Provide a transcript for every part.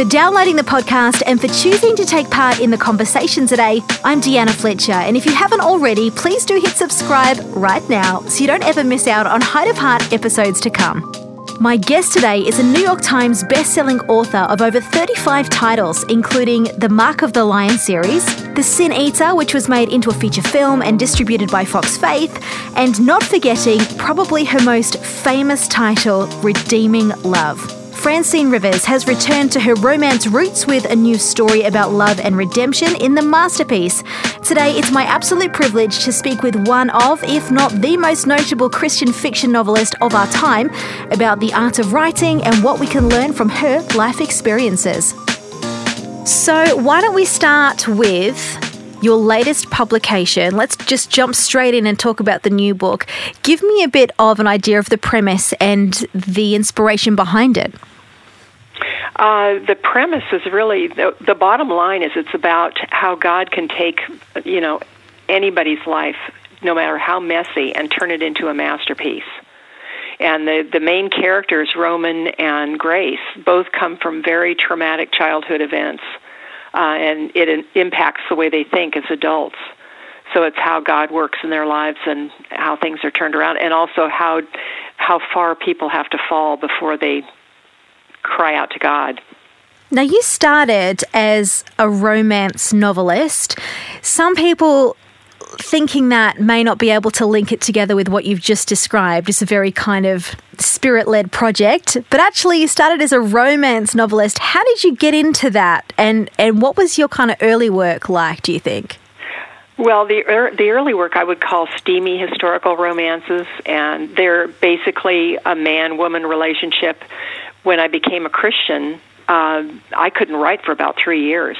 For downloading the podcast and for choosing to take part in the conversation today. I'm Deanna Fletcher, and if you haven't already, please do hit subscribe right now so you don't ever miss out on Height of Heart episodes to come. My guest today is a New York Times best-selling author of over 35 titles, including the Mark of the Lion series, The Sin Eater, which was made into a feature film and distributed by Fox Faith, and not forgetting probably her most famous title, Redeeming Love. Francine Rivers has returned to her romance roots with a new story about love and redemption in the masterpiece. Today, it's my absolute privilege to speak with one of, if not the most notable Christian fiction novelist of our time about the art of writing and what we can learn from her life experiences. So, why don't we start with your latest publication. Let's just jump straight in and talk about the new book. Give me a bit of an idea of the premise and the inspiration behind it. Uh, the premise is really the, the bottom line is it's about how God can take you know anybody's life, no matter how messy, and turn it into a masterpiece. And the the main characters, Roman and Grace, both come from very traumatic childhood events uh, and it impacts the way they think as adults. So it's how God works in their lives and how things are turned around, and also how how far people have to fall before they cry out to God. Now, you started as a romance novelist. Some people thinking that may not be able to link it together with what you've just described. It's a very kind of spirit led project. But actually, you started as a romance novelist. How did you get into that? And, and what was your kind of early work like, do you think? Well, the er, the early work I would call steamy historical romances, and they're basically a man woman relationship. When I became a Christian, uh, I couldn't write for about three years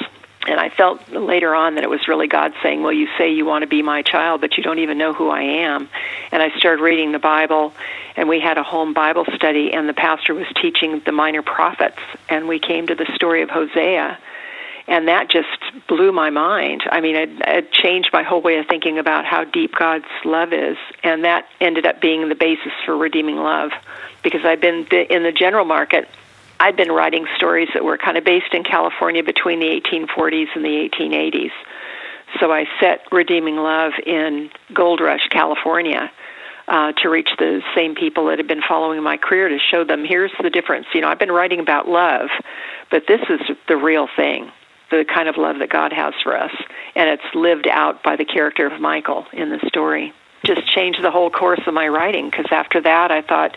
and I felt later on that it was really God saying, Well, you say you want to be my child, but you don't even know who I am. And I started reading the Bible, and we had a home Bible study, and the pastor was teaching the minor prophets, and we came to the story of Hosea. And that just blew my mind. I mean, it, it changed my whole way of thinking about how deep God's love is. And that ended up being the basis for redeeming love. Because I've been in the general market I'd been writing stories that were kind of based in California between the 1840s and the 1880s. So I set Redeeming Love in Gold Rush, California. Uh, to reach the same people that had been following my career to show them here's the difference. You know, I've been writing about love, but this is the real thing, the kind of love that God has for us. And it's lived out by the character of Michael in the story. Just changed the whole course of my writing because after that I thought,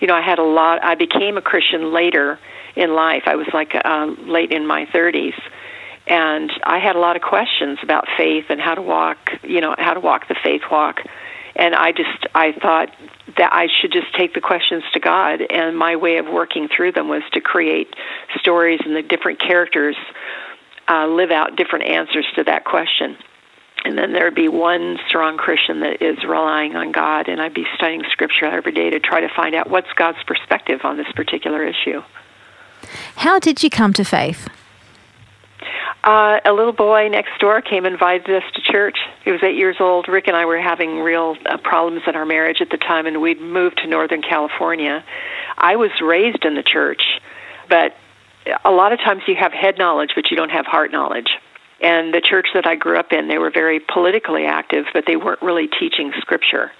you know, I had a lot. I became a Christian later in life. I was like uh, late in my 30s, and I had a lot of questions about faith and how to walk. You know, how to walk the faith walk. And I just I thought that I should just take the questions to God, and my way of working through them was to create stories and the different characters uh, live out different answers to that question and then there'd be one strong Christian that is relying on God, and I'd be studying Scripture every day to try to find out what's God's perspective on this particular issue. How did you come to faith? Uh, a little boy next door came and invited us to church. He was eight years old. Rick and I were having real uh, problems in our marriage at the time, and we'd moved to Northern California. I was raised in the church, but a lot of times you have head knowledge, but you don't have heart knowledge. And the church that I grew up in, they were very politically active, but they weren't really teaching scripture.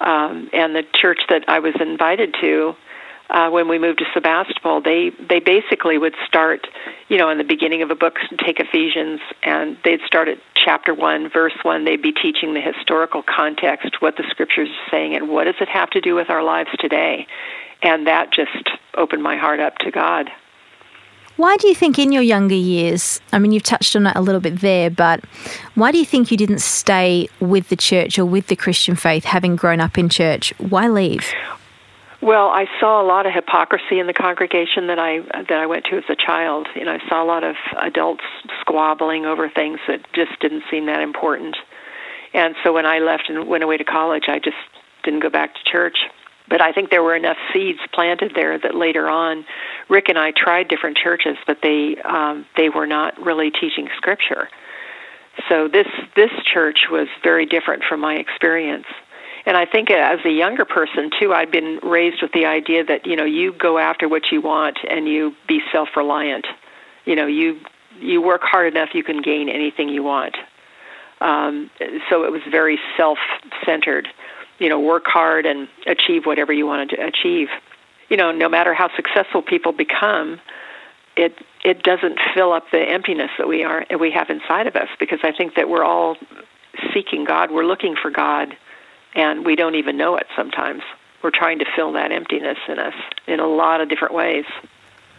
Um, and the church that I was invited to, uh, when we moved to Sebastopol, they they basically would start, you know, in the beginning of a book, take Ephesians, and they'd start at chapter one, verse one. They'd be teaching the historical context, what the scriptures are saying, and what does it have to do with our lives today. And that just opened my heart up to God. Why do you think in your younger years, I mean, you've touched on it a little bit there, but why do you think you didn't stay with the church or with the Christian faith, having grown up in church? Why leave? Well, I saw a lot of hypocrisy in the congregation that I that I went to as a child. You know, I saw a lot of adults squabbling over things that just didn't seem that important. And so when I left and went away to college, I just didn't go back to church. But I think there were enough seeds planted there that later on, Rick and I tried different churches, but they um, they were not really teaching scripture. So this this church was very different from my experience. And I think as a younger person too, I'd been raised with the idea that you know you go after what you want and you be self-reliant. You know, you you work hard enough, you can gain anything you want. Um, so it was very self-centered. You know, work hard and achieve whatever you wanted to achieve. You know, no matter how successful people become, it it doesn't fill up the emptiness that we are we have inside of us because I think that we're all seeking God. We're looking for God, and we don't even know it sometimes. We're trying to fill that emptiness in us in a lot of different ways.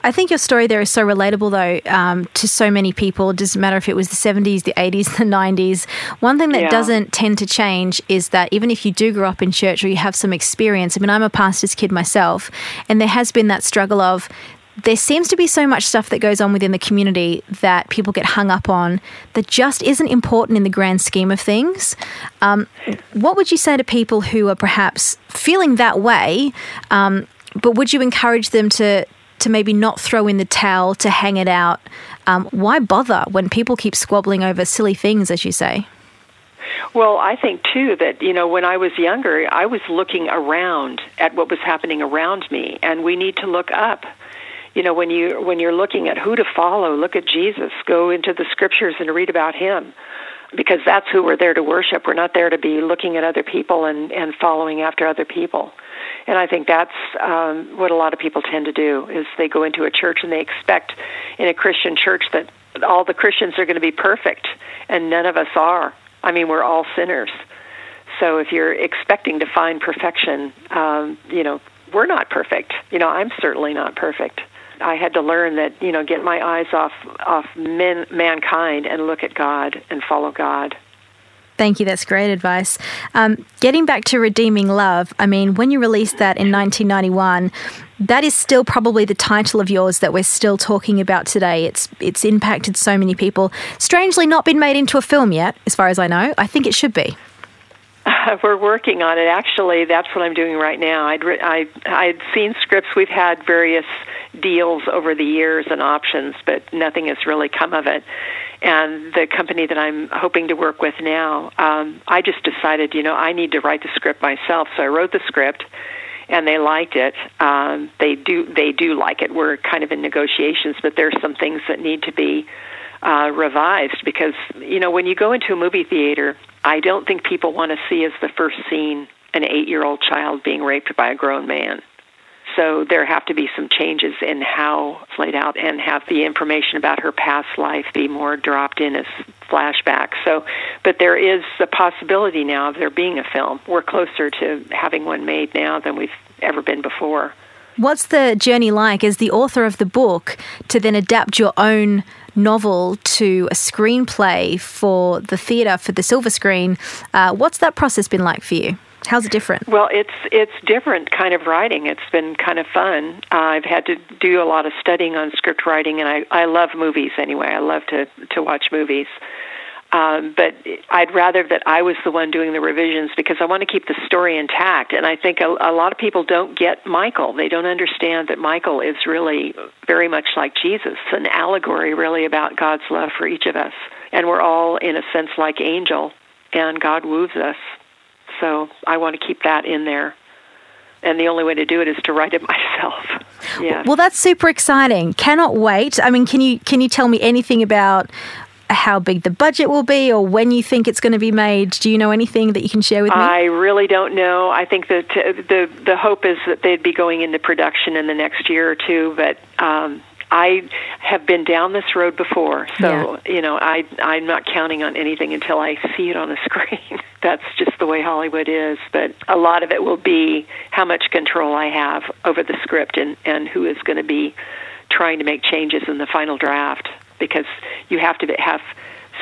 I think your story there is so relatable, though, um, to so many people. It doesn't matter if it was the 70s, the 80s, the 90s. One thing that yeah. doesn't tend to change is that even if you do grow up in church or you have some experience, I mean, I'm a pastor's kid myself, and there has been that struggle of there seems to be so much stuff that goes on within the community that people get hung up on that just isn't important in the grand scheme of things. Um, what would you say to people who are perhaps feeling that way? Um, but would you encourage them to to maybe not throw in the towel to hang it out? Um, why bother when people keep squabbling over silly things, as you say? Well, I think too that you know when I was younger, I was looking around at what was happening around me, and we need to look up you know when you when you're looking at who to follow look at jesus go into the scriptures and read about him because that's who we're there to worship we're not there to be looking at other people and and following after other people and i think that's um what a lot of people tend to do is they go into a church and they expect in a christian church that all the christians are going to be perfect and none of us are. I mean we're all sinners. So if you're expecting to find perfection um you know we're not perfect. You know i'm certainly not perfect. I had to learn that you know get my eyes off off men, mankind and look at God and follow God. Thank you. That's great advice. Um, getting back to redeeming love, I mean, when you released that in 1991, that is still probably the title of yours that we're still talking about today. It's it's impacted so many people. Strangely, not been made into a film yet, as far as I know. I think it should be. we're working on it. Actually, that's what I'm doing right now. I'd re- I I'd seen scripts. We've had various deals over the years and options, but nothing has really come of it. And the company that I'm hoping to work with now, um, I just decided, you know, I need to write the script myself. So I wrote the script, and they liked it. Um, they do they do like it. We're kind of in negotiations, but there's some things that need to be uh, revised because you know when you go into a movie theater, I don't think people want to see as the first scene an eight-year-old child being raped by a grown man. So there have to be some changes in how it's laid out and have the information about her past life be more dropped in as flashbacks. So, but there is the possibility now of there being a film. We're closer to having one made now than we've ever been before. What's the journey like as the author of the book to then adapt your own novel to a screenplay for the theatre, for the silver screen? Uh, what's that process been like for you? How's it different? Well, it's it's different kind of writing. It's been kind of fun. Uh, I've had to do a lot of studying on script writing, and I I love movies anyway. I love to to watch movies. Um, but I'd rather that I was the one doing the revisions because I want to keep the story intact. And I think a, a lot of people don't get Michael. They don't understand that Michael is really very much like Jesus, an allegory really about God's love for each of us. And we're all, in a sense, like angel, and God woos us so I want to keep that in there. And the only way to do it is to write it myself. Yeah. Well, that's super exciting. Cannot wait. I mean, can you can you tell me anything about how big the budget will be or when you think it's going to be made? Do you know anything that you can share with me? I really don't know. I think that uh, the the hope is that they'd be going into production in the next year or two, but um, I have been down this road before, so yeah. you know I I'm not counting on anything until I see it on the screen. That's just the way Hollywood is. But a lot of it will be how much control I have over the script and and who is going to be trying to make changes in the final draft because you have to have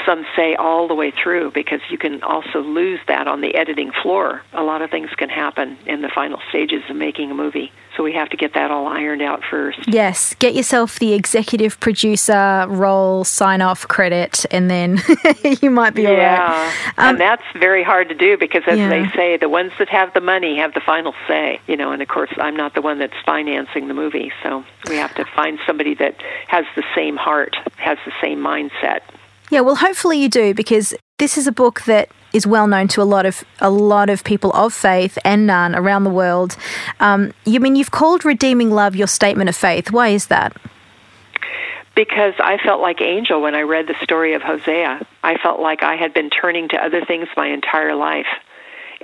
some say all the way through because you can also lose that on the editing floor. A lot of things can happen in the final stages of making a movie. So we have to get that all ironed out first. Yes, get yourself the executive producer role, sign off credit, and then you might be yeah. all right. Um, and that's very hard to do because, as yeah. they say, the ones that have the money have the final say. You know, and of course, I'm not the one that's financing the movie, so we have to find somebody that has the same heart, has the same mindset. Yeah, well, hopefully you do because This is a book that is well known to a lot of a lot of people of faith and none around the world. Um, you mean you've called redeeming love your statement of faith? Why is that? Because I felt like Angel when I read the story of Hosea. I felt like I had been turning to other things my entire life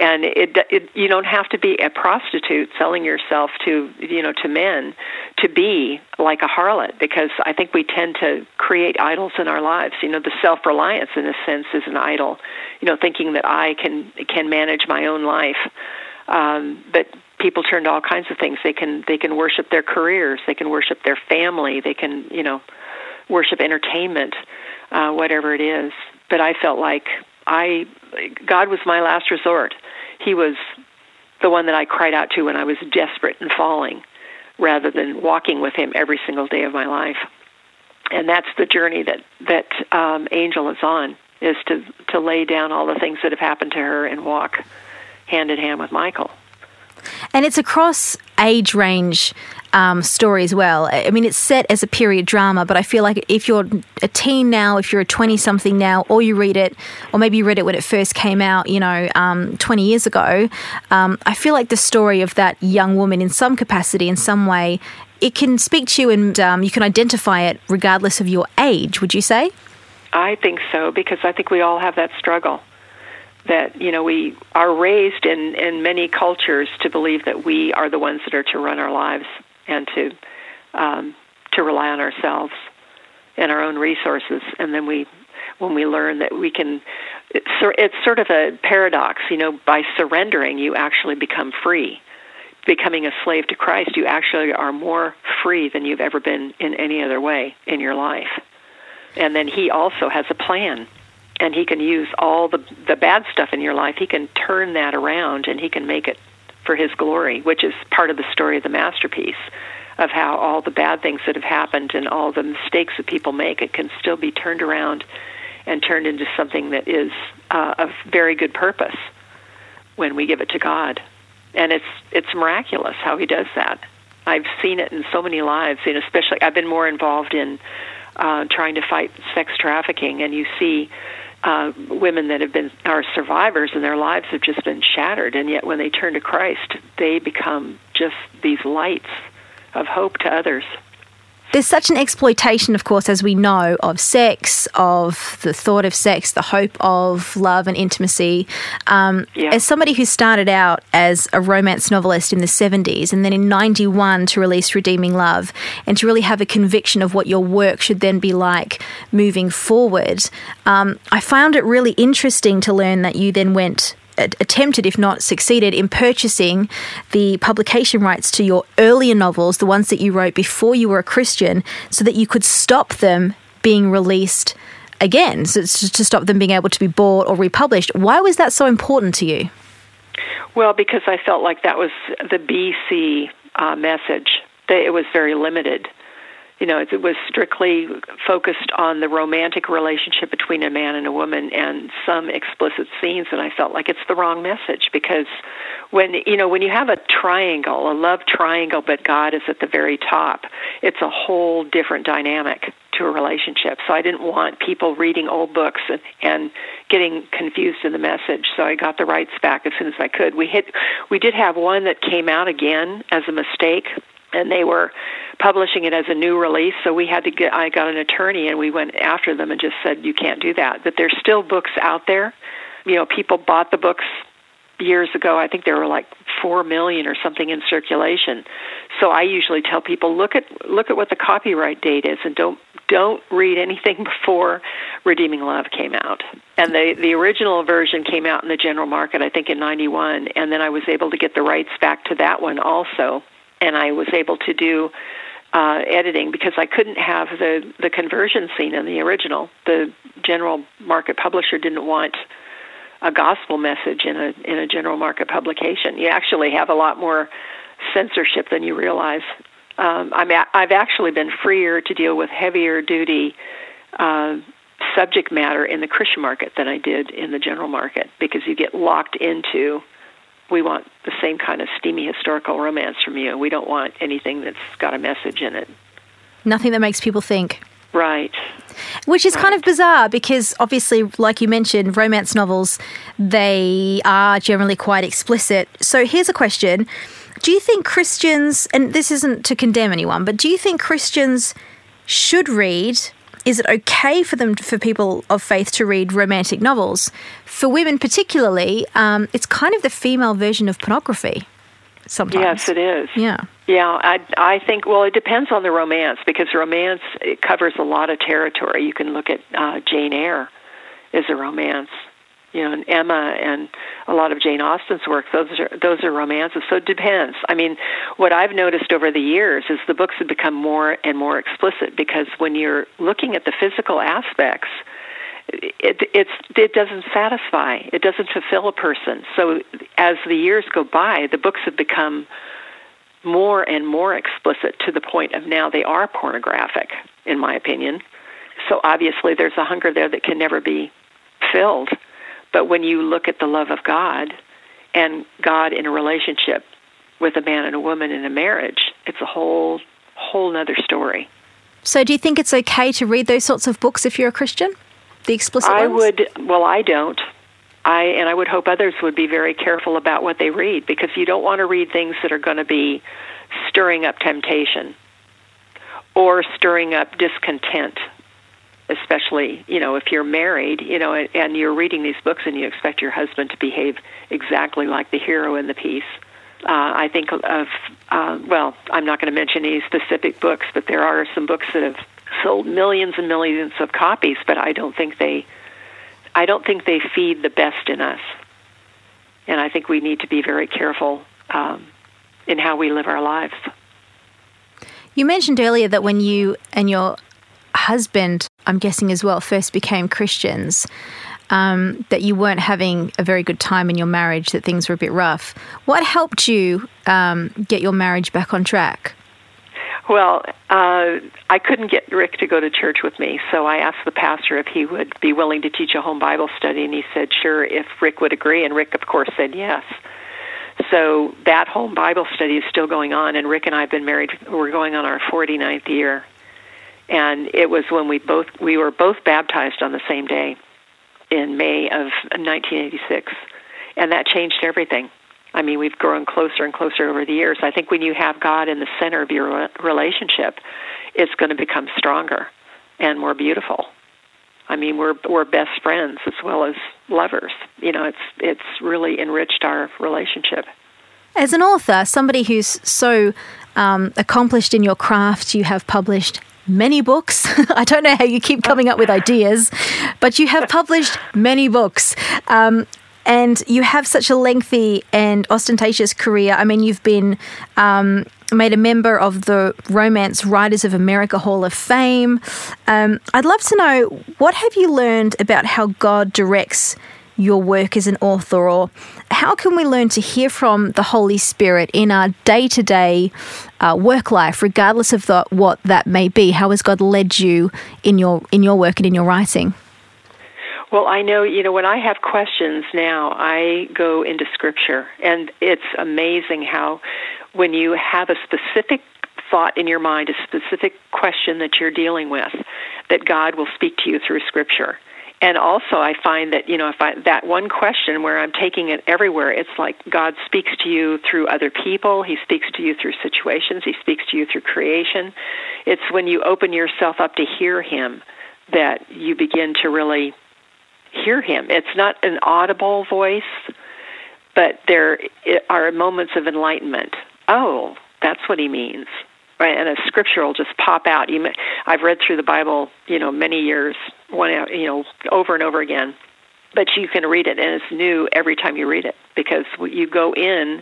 and it, it you don't have to be a prostitute selling yourself to you know to men to be like a harlot because I think we tend to create idols in our lives. You know, the self-reliance in a sense is an idol. You know, thinking that I can can manage my own life. Um, but people turn to all kinds of things. They can they can worship their careers. They can worship their family. They can you know worship entertainment, uh, whatever it is. But I felt like I God was my last resort. He was the one that I cried out to when I was desperate and falling, rather than walking with Him every single day of my life. And that's the journey that that um, Angel is on: is to to lay down all the things that have happened to her and walk hand in hand with Michael. And it's across age range um, story as well. I mean, it's set as a period drama, but I feel like if you're a teen now, if you're a 20 something now, or you read it, or maybe you read it when it first came out, you know, um, 20 years ago, um, I feel like the story of that young woman in some capacity, in some way, it can speak to you and um, you can identify it regardless of your age, would you say? I think so, because I think we all have that struggle that you know we are raised in in many cultures to believe that we are the ones that are to run our lives and to um, to rely on ourselves and our own resources. And then we when we learn that we can it's, sort of a paradox you know by surrendering you actually become free. Becoming a slave to Christ you actually are more free than you've ever been in any other way in your life. And then he also has a plan and he can use all the the bad stuff in your life. He can turn that around and he can make it for his glory which is part of the story of the masterpiece of how all the bad things that have happened and all the mistakes that people make it can still be turned around and turned into something that is uh, of very good purpose when we give it to God. And it's it's miraculous how he does that. I've seen it in so many lives and especially I've been more involved in uh, trying to fight sex trafficking and you see uh, women that have been are survivors and their lives have just been shattered, and yet when they turn to Christ, they become just these lights of hope to others. There's such an exploitation, of course, as we know, of sex, of the thought of sex, the hope of love and intimacy. Um, yeah. As somebody who started out as a romance novelist in the 70s and then in 91 to release Redeeming Love and to really have a conviction of what your work should then be like moving forward, um, I found it really interesting to learn that you then went attempted, if not succeeded, in purchasing the publication rights to your earlier novels, the ones that you wrote before you were a Christian, so that you could stop them being released again, so to stop them being able to be bought or republished. Why was that so important to you? Well, because I felt like that was the BC uh, message. It was very limited you know, it was strictly focused on the romantic relationship between a man and a woman and some explicit scenes and I felt like it's the wrong message because when you know, when you have a triangle, a love triangle but God is at the very top, it's a whole different dynamic to a relationship. So I didn't want people reading old books and, and getting confused in the message. So I got the rights back as soon as I could. We hit we did have one that came out again as a mistake and they were publishing it as a new release so we had to get I got an attorney and we went after them and just said you can't do that. That there's still books out there. You know people bought the books years ago. I think there were like 4 million or something in circulation. So I usually tell people look at look at what the copyright date is and don't don't read anything before Redeeming Love came out. And the the original version came out in the general market I think in 91 and then I was able to get the rights back to that one also and I was able to do uh, editing because I couldn't have the the conversion scene in the original. The general market publisher didn't want a gospel message in a in a general market publication. You actually have a lot more censorship than you realize. Um, I'm a, I've actually been freer to deal with heavier duty uh, subject matter in the Christian market than I did in the general market because you get locked into we want the same kind of steamy historical romance from you. We don't want anything that's got a message in it. Nothing that makes people think. Right. Which is right. kind of bizarre because obviously, like you mentioned, romance novels, they are generally quite explicit. So here's a question. Do you think Christians, and this isn't to condemn anyone, but do you think Christians should read is it okay for them for people of faith to read romantic novels? For women, particularly, um, it's kind of the female version of pornography. Sometimes, yes, it is. Yeah, yeah. I I think well, it depends on the romance because romance it covers a lot of territory. You can look at uh, Jane Eyre is a romance you know, and Emma and a lot of Jane Austen's work, those are those are romances. So it depends. I mean, what I've noticed over the years is the books have become more and more explicit because when you're looking at the physical aspects, it it's it doesn't satisfy. It doesn't fulfill a person. So as the years go by, the books have become more and more explicit to the point of now they are pornographic, in my opinion. So obviously, there's a hunger there that can never be filled but when you look at the love of God and God in a relationship with a man and a woman in a marriage, it's a whole whole nother story. So do you think it's okay to read those sorts of books if you're a Christian? The explicit I ones? would well I don't. I and I would hope others would be very careful about what they read because you don't want to read things that are going to be stirring up temptation or stirring up discontent especially you know if you're married you know and you're reading these books and you expect your husband to behave exactly like the hero in the piece uh, I think of uh, well I'm not going to mention any specific books but there are some books that have sold millions and millions of copies but I don't think they I don't think they feed the best in us and I think we need to be very careful um, in how we live our lives. You mentioned earlier that when you and your husband, I'm guessing as well, first became Christians, um, that you weren't having a very good time in your marriage, that things were a bit rough. What helped you um, get your marriage back on track? Well, uh, I couldn't get Rick to go to church with me, so I asked the pastor if he would be willing to teach a home Bible study, and he said sure if Rick would agree, and Rick, of course, said yes. So that home Bible study is still going on, and Rick and I have been married. We're going on our 49th year and it was when we both we were both baptized on the same day in May of 1986, and that changed everything. I mean, we've grown closer and closer over the years. I think when you have God in the center of your relationship, it's going to become stronger and more beautiful. I mean, we're we're best friends as well as lovers. You know, it's it's really enriched our relationship. As an author, somebody who's so um, accomplished in your craft, you have published many books. I don't know how you keep coming up with ideas, but you have published many books. Um, and you have such a lengthy and ostentatious career. I mean, you've been um, made a member of the Romance Writers of America Hall of Fame. Um, I'd love to know what have you learned about how God directs your work as an author, or how can we learn to hear from the Holy Spirit in our day to day work life, regardless of the, what that may be? How has God led you in your in your work and in your writing? Well, I know, you know, when I have questions now, I go into Scripture, and it's amazing how when you have a specific thought in your mind, a specific question that you're dealing with, that God will speak to you through Scripture and also I find that you know if I that one question where I'm taking it everywhere, it's like God speaks to you through other people. He speaks to you through situations. He speaks to you through creation. It's when you open yourself up to hear Him that you begin to really hear Him. It's not an audible voice, but there are moments of enlightenment. Oh, that's what He means? And a scripture will just pop out. You, may, I've read through the Bible, you know, many years, one, you know, over and over again. But you can read it, and it's new every time you read it because you go in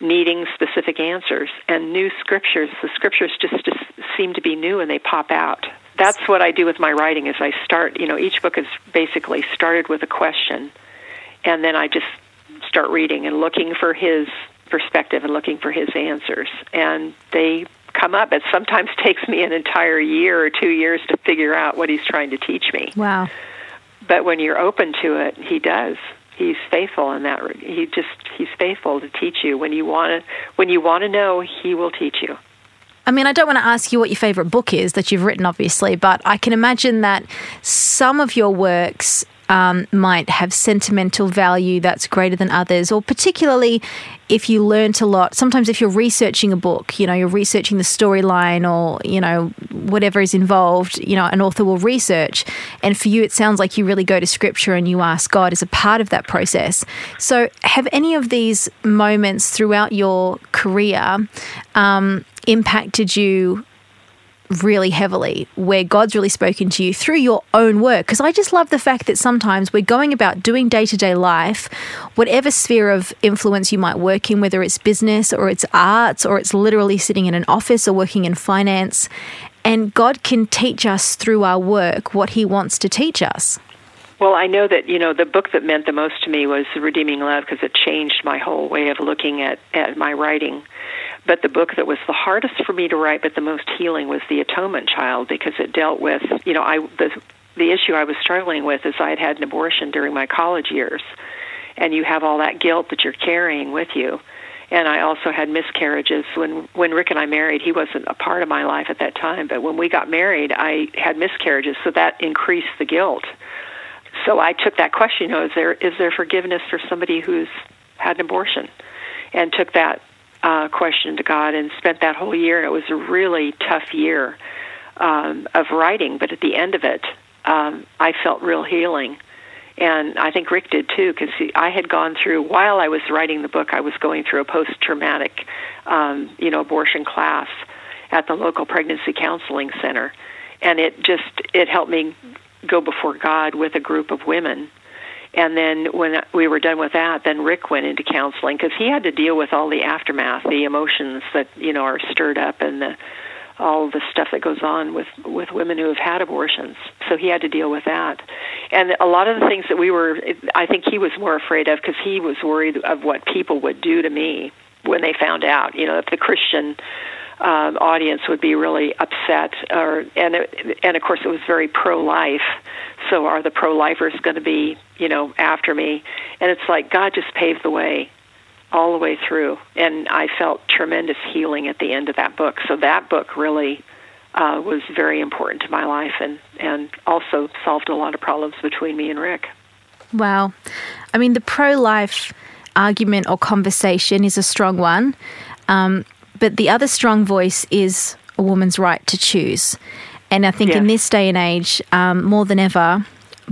needing specific answers and new scriptures. The scriptures just, just seem to be new and they pop out. That's what I do with my writing. Is I start, you know, each book is basically started with a question, and then I just start reading and looking for his perspective and looking for his answers. And they come up. It sometimes takes me an entire year or two years to figure out what he's trying to teach me. Wow. But when you're open to it, he does. He's faithful in that. He just he's faithful to teach you when you want to when you want to know. He will teach you. I mean, I don't want to ask you what your favorite book is that you've written, obviously, but I can imagine that some of your works um, might have sentimental value that's greater than others, or particularly if you learnt a lot. Sometimes, if you're researching a book, you know, you're researching the storyline or, you know, whatever is involved, you know, an author will research. And for you, it sounds like you really go to scripture and you ask God as a part of that process. So, have any of these moments throughout your career um, impacted you really heavily where God's really spoken to you through your own work. Because I just love the fact that sometimes we're going about doing day to day life, whatever sphere of influence you might work in, whether it's business or it's arts or it's literally sitting in an office or working in finance. And God can teach us through our work what He wants to teach us. Well, I know that you know the book that meant the most to me was Redeeming Love because it changed my whole way of looking at at my writing. But the book that was the hardest for me to write, but the most healing, was The Atonement Child because it dealt with you know I the the issue I was struggling with is I had had an abortion during my college years, and you have all that guilt that you're carrying with you. And I also had miscarriages when when Rick and I married. He wasn't a part of my life at that time, but when we got married, I had miscarriages, so that increased the guilt so I took that question, you know, is there is there forgiveness for somebody who's had an abortion, and took that uh, question to God and spent that whole year. It was a really tough year um, of writing, but at the end of it, um, I felt real healing. And I think Rick did too, because I had gone through while I was writing the book. I was going through a post-traumatic, um, you know, abortion class at the local pregnancy counseling center, and it just it helped me go before God with a group of women. And then when we were done with that, then Rick went into counseling because he had to deal with all the aftermath, the emotions that you know are stirred up, and the, all the stuff that goes on with with women who have had abortions. So he had to deal with that, and a lot of the things that we were, I think he was more afraid of because he was worried of what people would do to me when they found out. You know, if the Christian um, audience would be really upset. Or and it, and of course it was very pro-life. So are the pro-lifers going to be you know after me? And it's like God just paved the way all the way through, and I felt tremendous healing at the end of that book. So that book really. Uh, was very important to my life and, and also solved a lot of problems between me and Rick. Wow. I mean, the pro life argument or conversation is a strong one. Um, but the other strong voice is a woman's right to choose. And I think in this day and age, um, more than ever,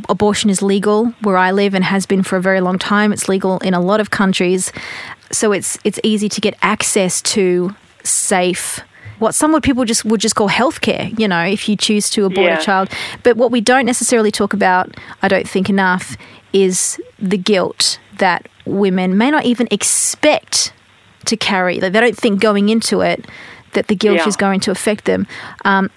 abortion is legal where I live and has been for a very long time. It's legal in a lot of countries. So it's it's easy to get access to safe what some would people just would just call healthcare, you know, if you choose to abort yeah. a child. But what we don't necessarily talk about, I don't think enough, is the guilt that women may not even expect to carry. They don't think going into it that the guilt yeah. is going to affect them. Um,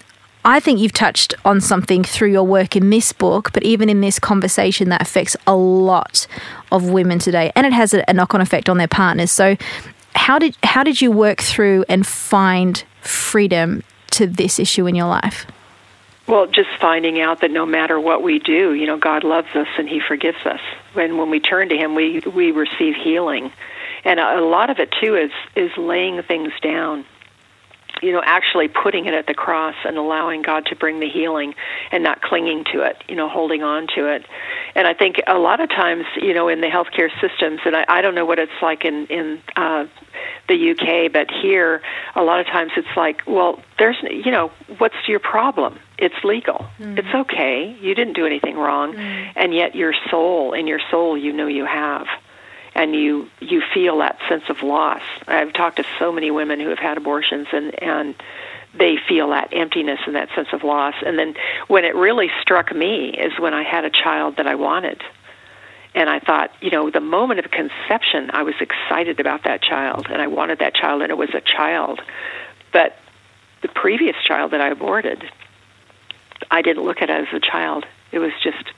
I think you've touched on something through your work in this book, but even in this conversation that affects a lot of women today, and it has a, a knock-on effect on their partners. So, how did how did you work through and find freedom to this issue in your life? Well, just finding out that no matter what we do, you know, God loves us and He forgives us. When when we turn to Him, we we receive healing and a lot of it too is is laying things down you know, actually putting it at the cross and allowing God to bring the healing and not clinging to it, you know, holding on to it. And I think a lot of times, you know, in the healthcare systems, and I, I don't know what it's like in in uh, the UK, but here, a lot of times it's like, well, there's, you know, what's your problem? It's legal. Mm. It's okay. You didn't do anything wrong, mm. and yet your soul, in your soul, you know you have and you you feel that sense of loss. I've talked to so many women who have had abortions and and they feel that emptiness and that sense of loss. And then when it really struck me is when I had a child that I wanted. And I thought, you know, the moment of conception, I was excited about that child and I wanted that child and it was a child. But the previous child that I aborted, I didn't look at it as a child. It was just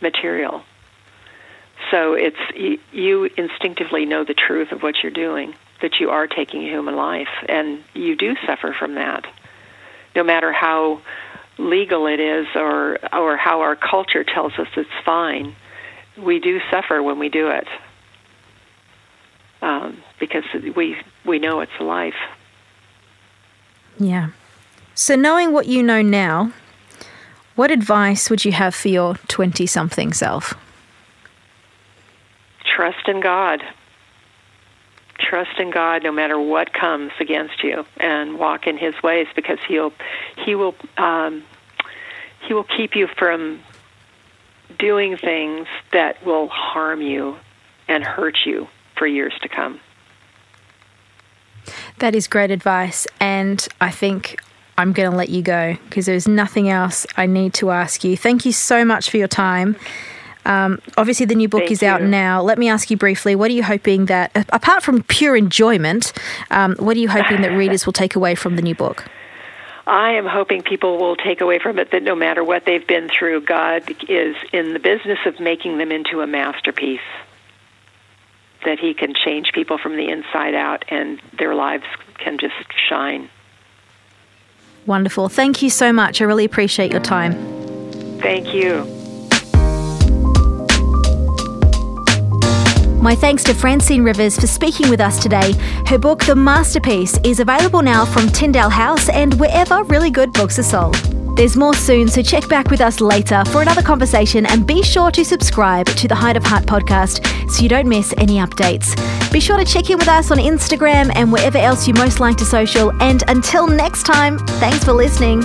material. So it's you instinctively know the truth of what you're doing, that you are taking human life, and you do suffer from that. No matter how legal it is or or how our culture tells us it's fine, we do suffer when we do it um, because we we know it's life. Yeah. So, knowing what you know now, what advice would you have for your 20 something self? Trust in God. Trust in God no matter what comes against you and walk in his ways because he'll he will um, he will keep you from doing things that will harm you and hurt you for years to come. That is great advice. And I think I'm going to let you go because there's nothing else I need to ask you. Thank you so much for your time. Um, obviously, the new book Thank is out you. now. Let me ask you briefly what are you hoping that, apart from pure enjoyment, um, what are you hoping that readers will take away from the new book? I am hoping people will take away from it that no matter what they've been through, God is in the business of making them into a masterpiece. That He can change people from the inside out and their lives can just shine. Wonderful. Thank you so much. I really appreciate your time. Thank you. My thanks to Francine Rivers for speaking with us today. Her book, The Masterpiece, is available now from Tyndale House and wherever really good books are sold. There's more soon, so check back with us later for another conversation and be sure to subscribe to the Height of Heart podcast so you don't miss any updates. Be sure to check in with us on Instagram and wherever else you most like to social. And until next time, thanks for listening.